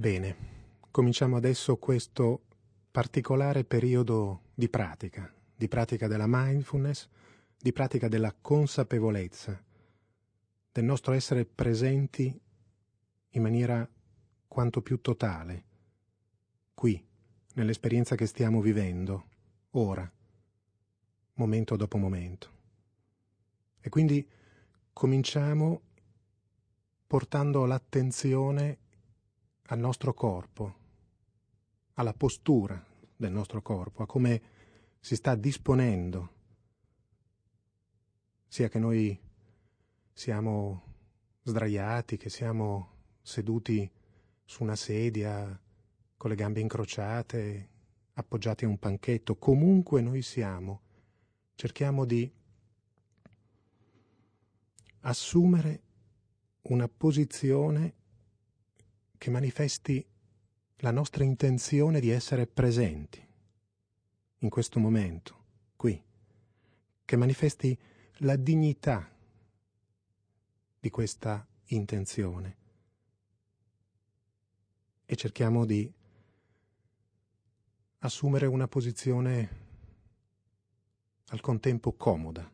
Bene, cominciamo adesso questo particolare periodo di pratica, di pratica della mindfulness, di pratica della consapevolezza, del nostro essere presenti in maniera quanto più totale, qui, nell'esperienza che stiamo vivendo, ora, momento dopo momento. E quindi cominciamo portando l'attenzione al nostro corpo, alla postura del nostro corpo, a come si sta disponendo, sia che noi siamo sdraiati, che siamo seduti su una sedia con le gambe incrociate, appoggiati a un panchetto, comunque noi siamo, cerchiamo di assumere una posizione che manifesti la nostra intenzione di essere presenti in questo momento, qui, che manifesti la dignità di questa intenzione e cerchiamo di assumere una posizione al contempo comoda.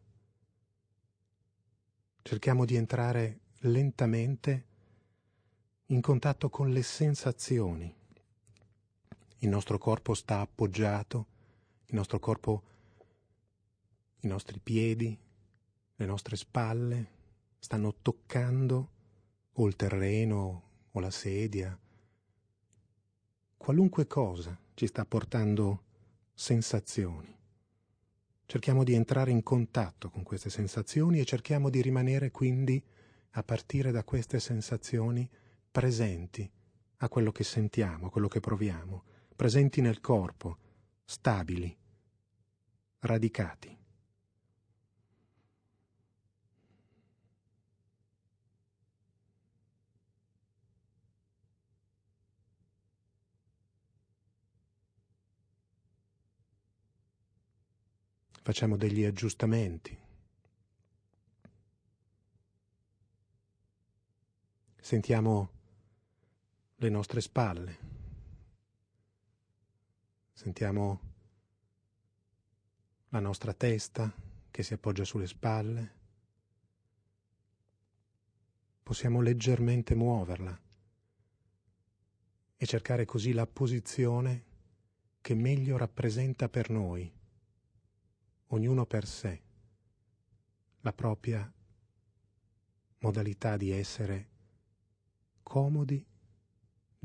Cerchiamo di entrare lentamente in contatto con le sensazioni. Il nostro corpo sta appoggiato, il nostro corpo, i nostri piedi, le nostre spalle stanno toccando o il terreno o la sedia. Qualunque cosa ci sta portando sensazioni. Cerchiamo di entrare in contatto con queste sensazioni e cerchiamo di rimanere quindi, a partire da queste sensazioni, presenti a quello che sentiamo, a quello che proviamo, presenti nel corpo, stabili, radicati. facciamo degli aggiustamenti. Sentiamo le nostre spalle, sentiamo la nostra testa che si appoggia sulle spalle, possiamo leggermente muoverla e cercare così la posizione che meglio rappresenta per noi ognuno per sé, la propria modalità di essere comodi,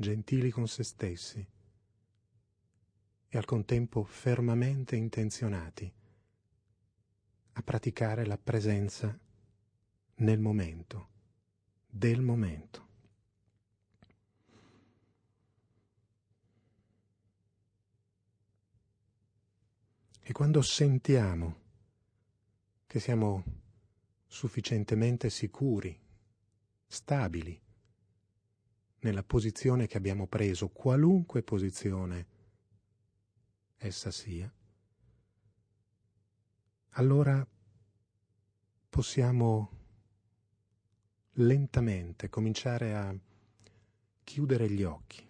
gentili con se stessi e al contempo fermamente intenzionati a praticare la presenza nel momento, del momento. E quando sentiamo che siamo sufficientemente sicuri, stabili, nella posizione che abbiamo preso, qualunque posizione essa sia, allora possiamo lentamente cominciare a chiudere gli occhi,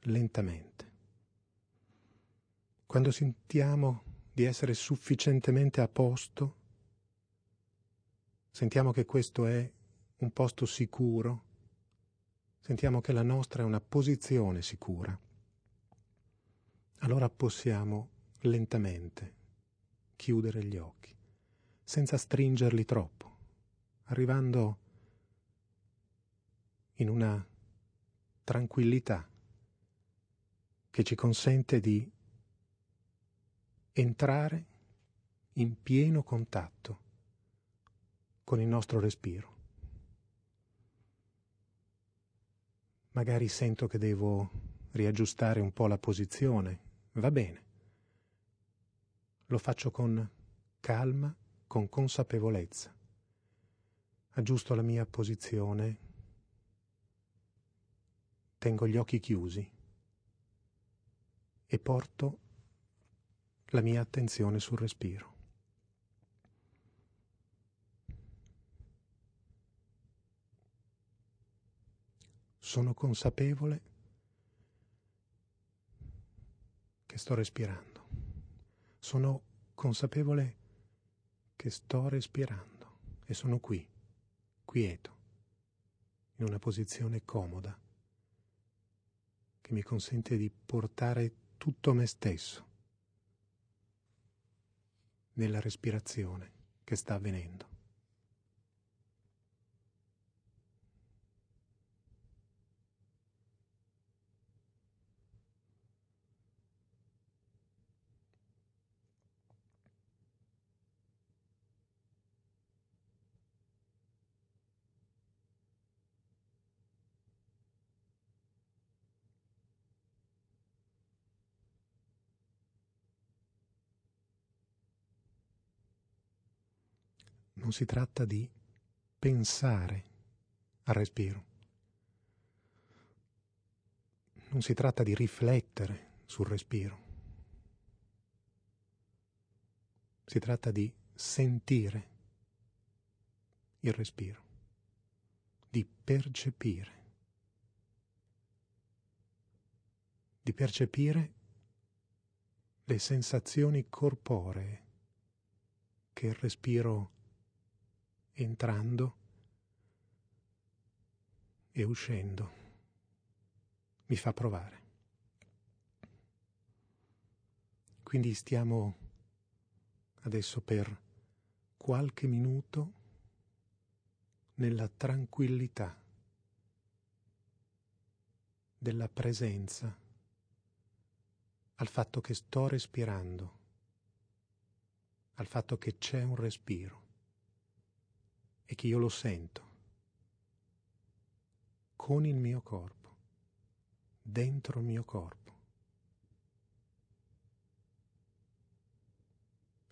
lentamente. Quando sentiamo di essere sufficientemente a posto, sentiamo che questo è un posto sicuro, sentiamo che la nostra è una posizione sicura, allora possiamo lentamente chiudere gli occhi, senza stringerli troppo, arrivando in una tranquillità che ci consente di entrare in pieno contatto con il nostro respiro. Magari sento che devo riaggiustare un po' la posizione, va bene. Lo faccio con calma, con consapevolezza. Aggiusto la mia posizione, tengo gli occhi chiusi e porto la mia attenzione sul respiro. sono consapevole che sto respirando, sono consapevole che sto respirando e sono qui, quieto, in una posizione comoda che mi consente di portare tutto me stesso nella respirazione che sta avvenendo. Non si tratta di pensare al respiro, non si tratta di riflettere sul respiro, si tratta di sentire il respiro, di percepire, di percepire le sensazioni corporee che il respiro entrando e uscendo mi fa provare. Quindi stiamo adesso per qualche minuto nella tranquillità della presenza al fatto che sto respirando, al fatto che c'è un respiro e che io lo sento con il mio corpo, dentro il mio corpo.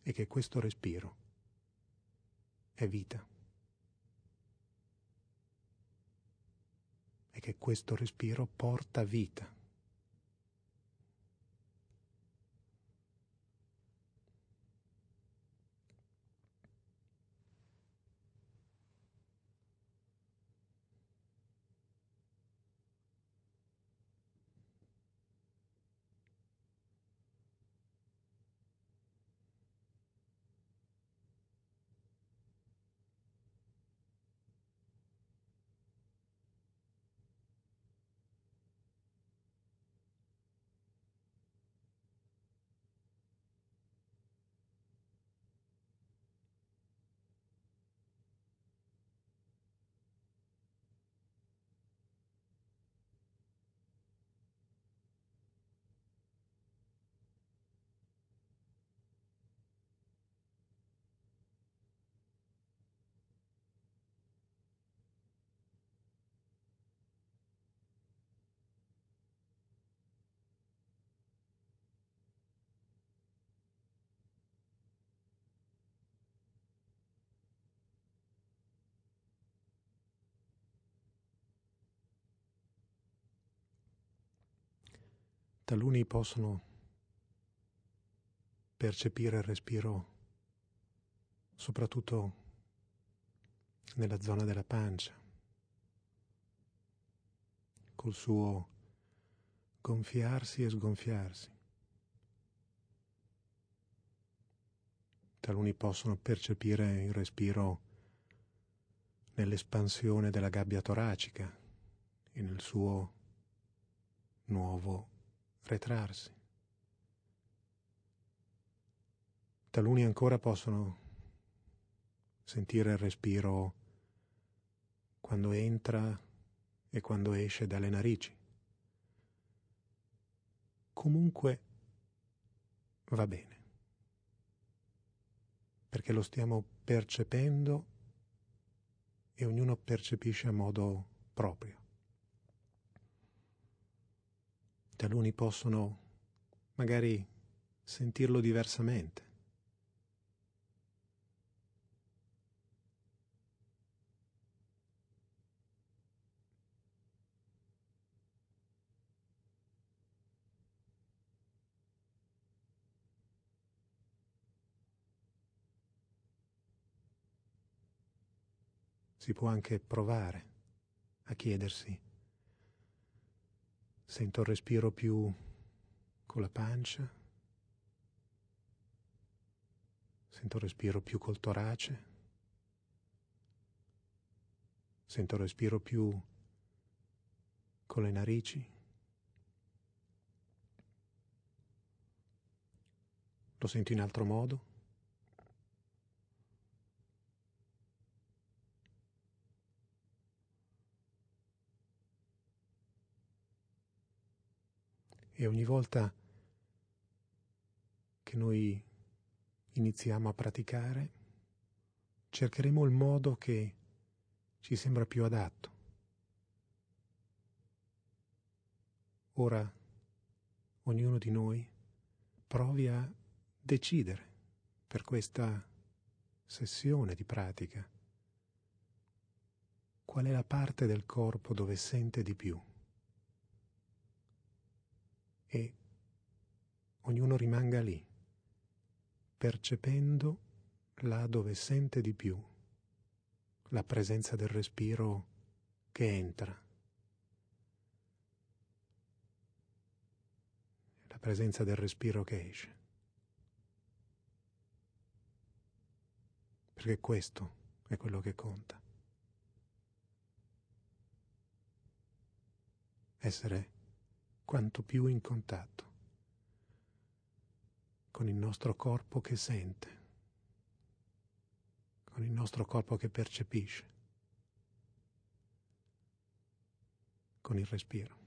E che questo respiro è vita. E che questo respiro porta vita. Taluni possono percepire il respiro soprattutto nella zona della pancia, col suo gonfiarsi e sgonfiarsi. Taluni possono percepire il respiro nell'espansione della gabbia toracica e nel suo nuovo retrarsi. Taluni ancora possono sentire il respiro quando entra e quando esce dalle narici. Comunque va bene, perché lo stiamo percependo e ognuno percepisce a modo proprio. Taluni possono magari sentirlo diversamente. Si può anche provare a chiedersi Sento il respiro più con la pancia, sento il respiro più col torace, sento il respiro più con le narici. Lo sento in altro modo? E ogni volta che noi iniziamo a praticare, cercheremo il modo che ci sembra più adatto. Ora ognuno di noi provi a decidere per questa sessione di pratica qual è la parte del corpo dove sente di più e ognuno rimanga lì, percependo là dove sente di più la presenza del respiro che entra, la presenza del respiro che esce. Perché questo è quello che conta. Essere quanto più in contatto con il nostro corpo che sente con il nostro corpo che percepisce, con il respiro.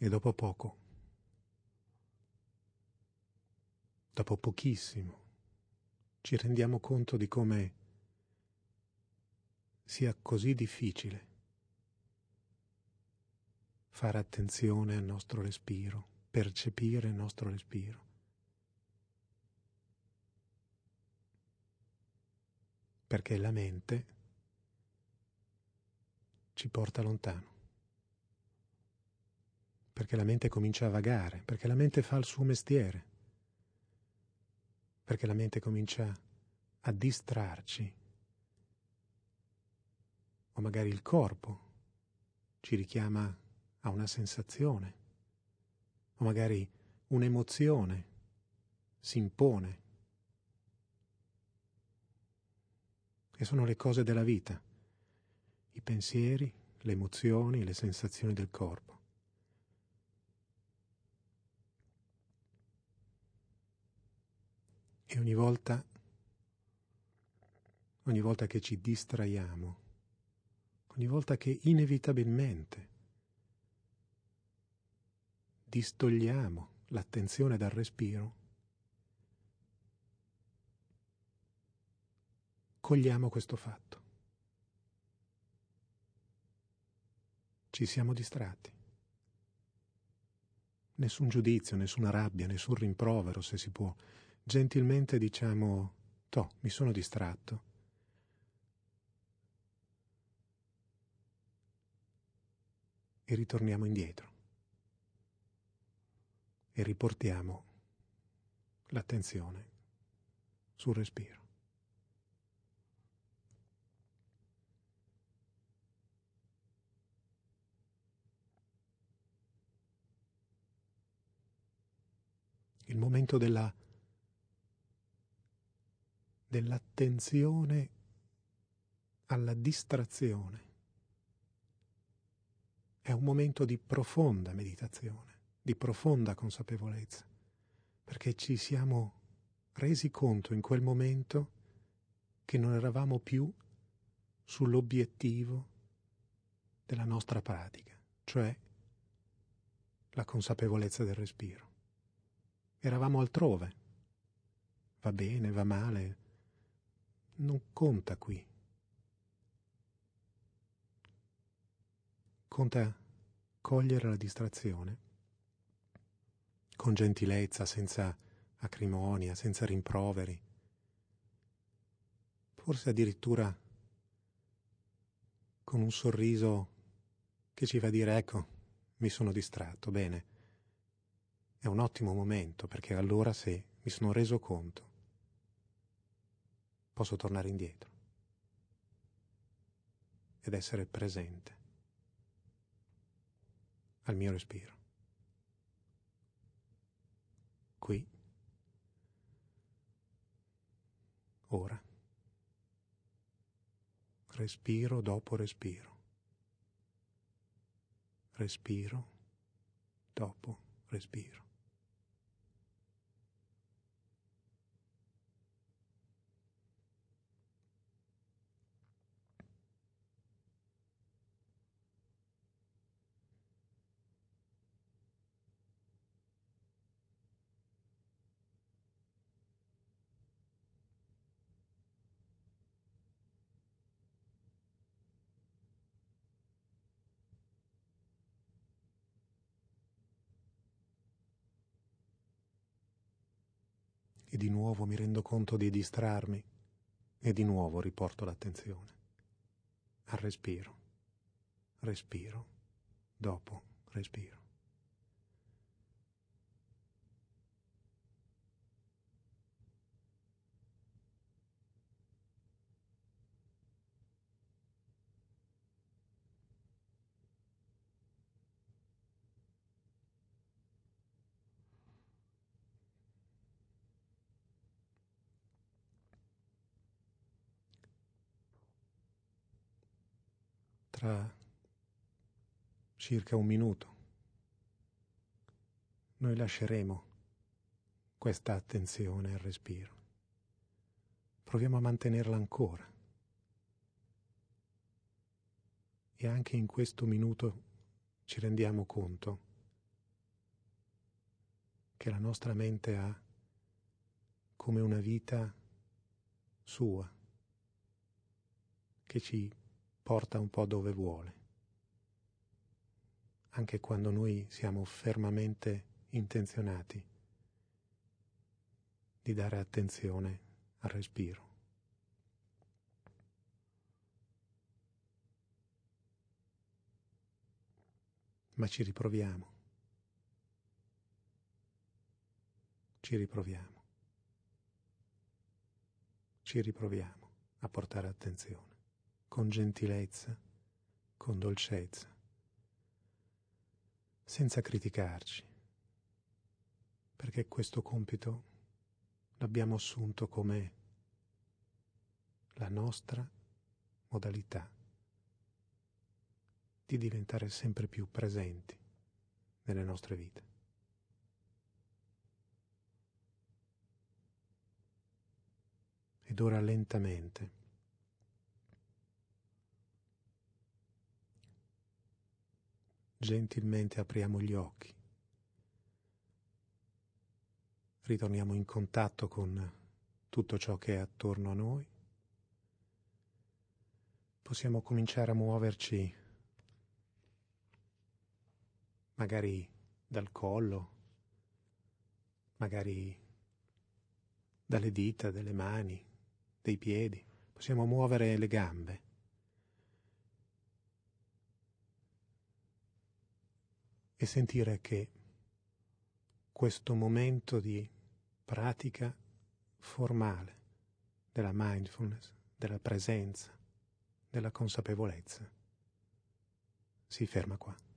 E dopo poco, dopo pochissimo, ci rendiamo conto di come sia così difficile fare attenzione al nostro respiro, percepire il nostro respiro. Perché la mente ci porta lontano perché la mente comincia a vagare, perché la mente fa il suo mestiere, perché la mente comincia a distrarci, o magari il corpo ci richiama a una sensazione, o magari un'emozione si impone. E sono le cose della vita, i pensieri, le emozioni, le sensazioni del corpo. E ogni volta, ogni volta che ci distraiamo, ogni volta che inevitabilmente distogliamo l'attenzione dal respiro, cogliamo questo fatto. Ci siamo distratti. Nessun giudizio, nessuna rabbia, nessun rimprovero, se si può gentilmente diciamo, toh, mi sono distratto. E ritorniamo indietro. E riportiamo l'attenzione sul respiro. Il momento della dell'attenzione alla distrazione. È un momento di profonda meditazione, di profonda consapevolezza, perché ci siamo resi conto in quel momento che non eravamo più sull'obiettivo della nostra pratica, cioè la consapevolezza del respiro. Eravamo altrove, va bene, va male, non conta qui. Conta cogliere la distrazione con gentilezza, senza acrimonia, senza rimproveri, forse addirittura con un sorriso che ci fa dire ecco, mi sono distratto, bene, è un ottimo momento perché allora se mi sono reso conto posso tornare indietro. Ed essere presente. Al mio respiro. Qui, ora, respiro dopo respiro, respiro dopo respiro. E di nuovo mi rendo conto di distrarmi. E di nuovo riporto l'attenzione. Al respiro, respiro, dopo respiro. Tra circa un minuto noi lasceremo questa attenzione al respiro. Proviamo a mantenerla ancora. E anche in questo minuto ci rendiamo conto che la nostra mente ha come una vita sua, che ci porta un po' dove vuole, anche quando noi siamo fermamente intenzionati di dare attenzione al respiro. Ma ci riproviamo, ci riproviamo, ci riproviamo a portare attenzione con gentilezza, con dolcezza, senza criticarci, perché questo compito l'abbiamo assunto come la nostra modalità di diventare sempre più presenti nelle nostre vite. Ed ora lentamente gentilmente apriamo gli occhi, ritorniamo in contatto con tutto ciò che è attorno a noi, possiamo cominciare a muoverci magari dal collo, magari dalle dita, delle mani, dei piedi, possiamo muovere le gambe e sentire che questo momento di pratica formale della mindfulness, della presenza, della consapevolezza si ferma qua.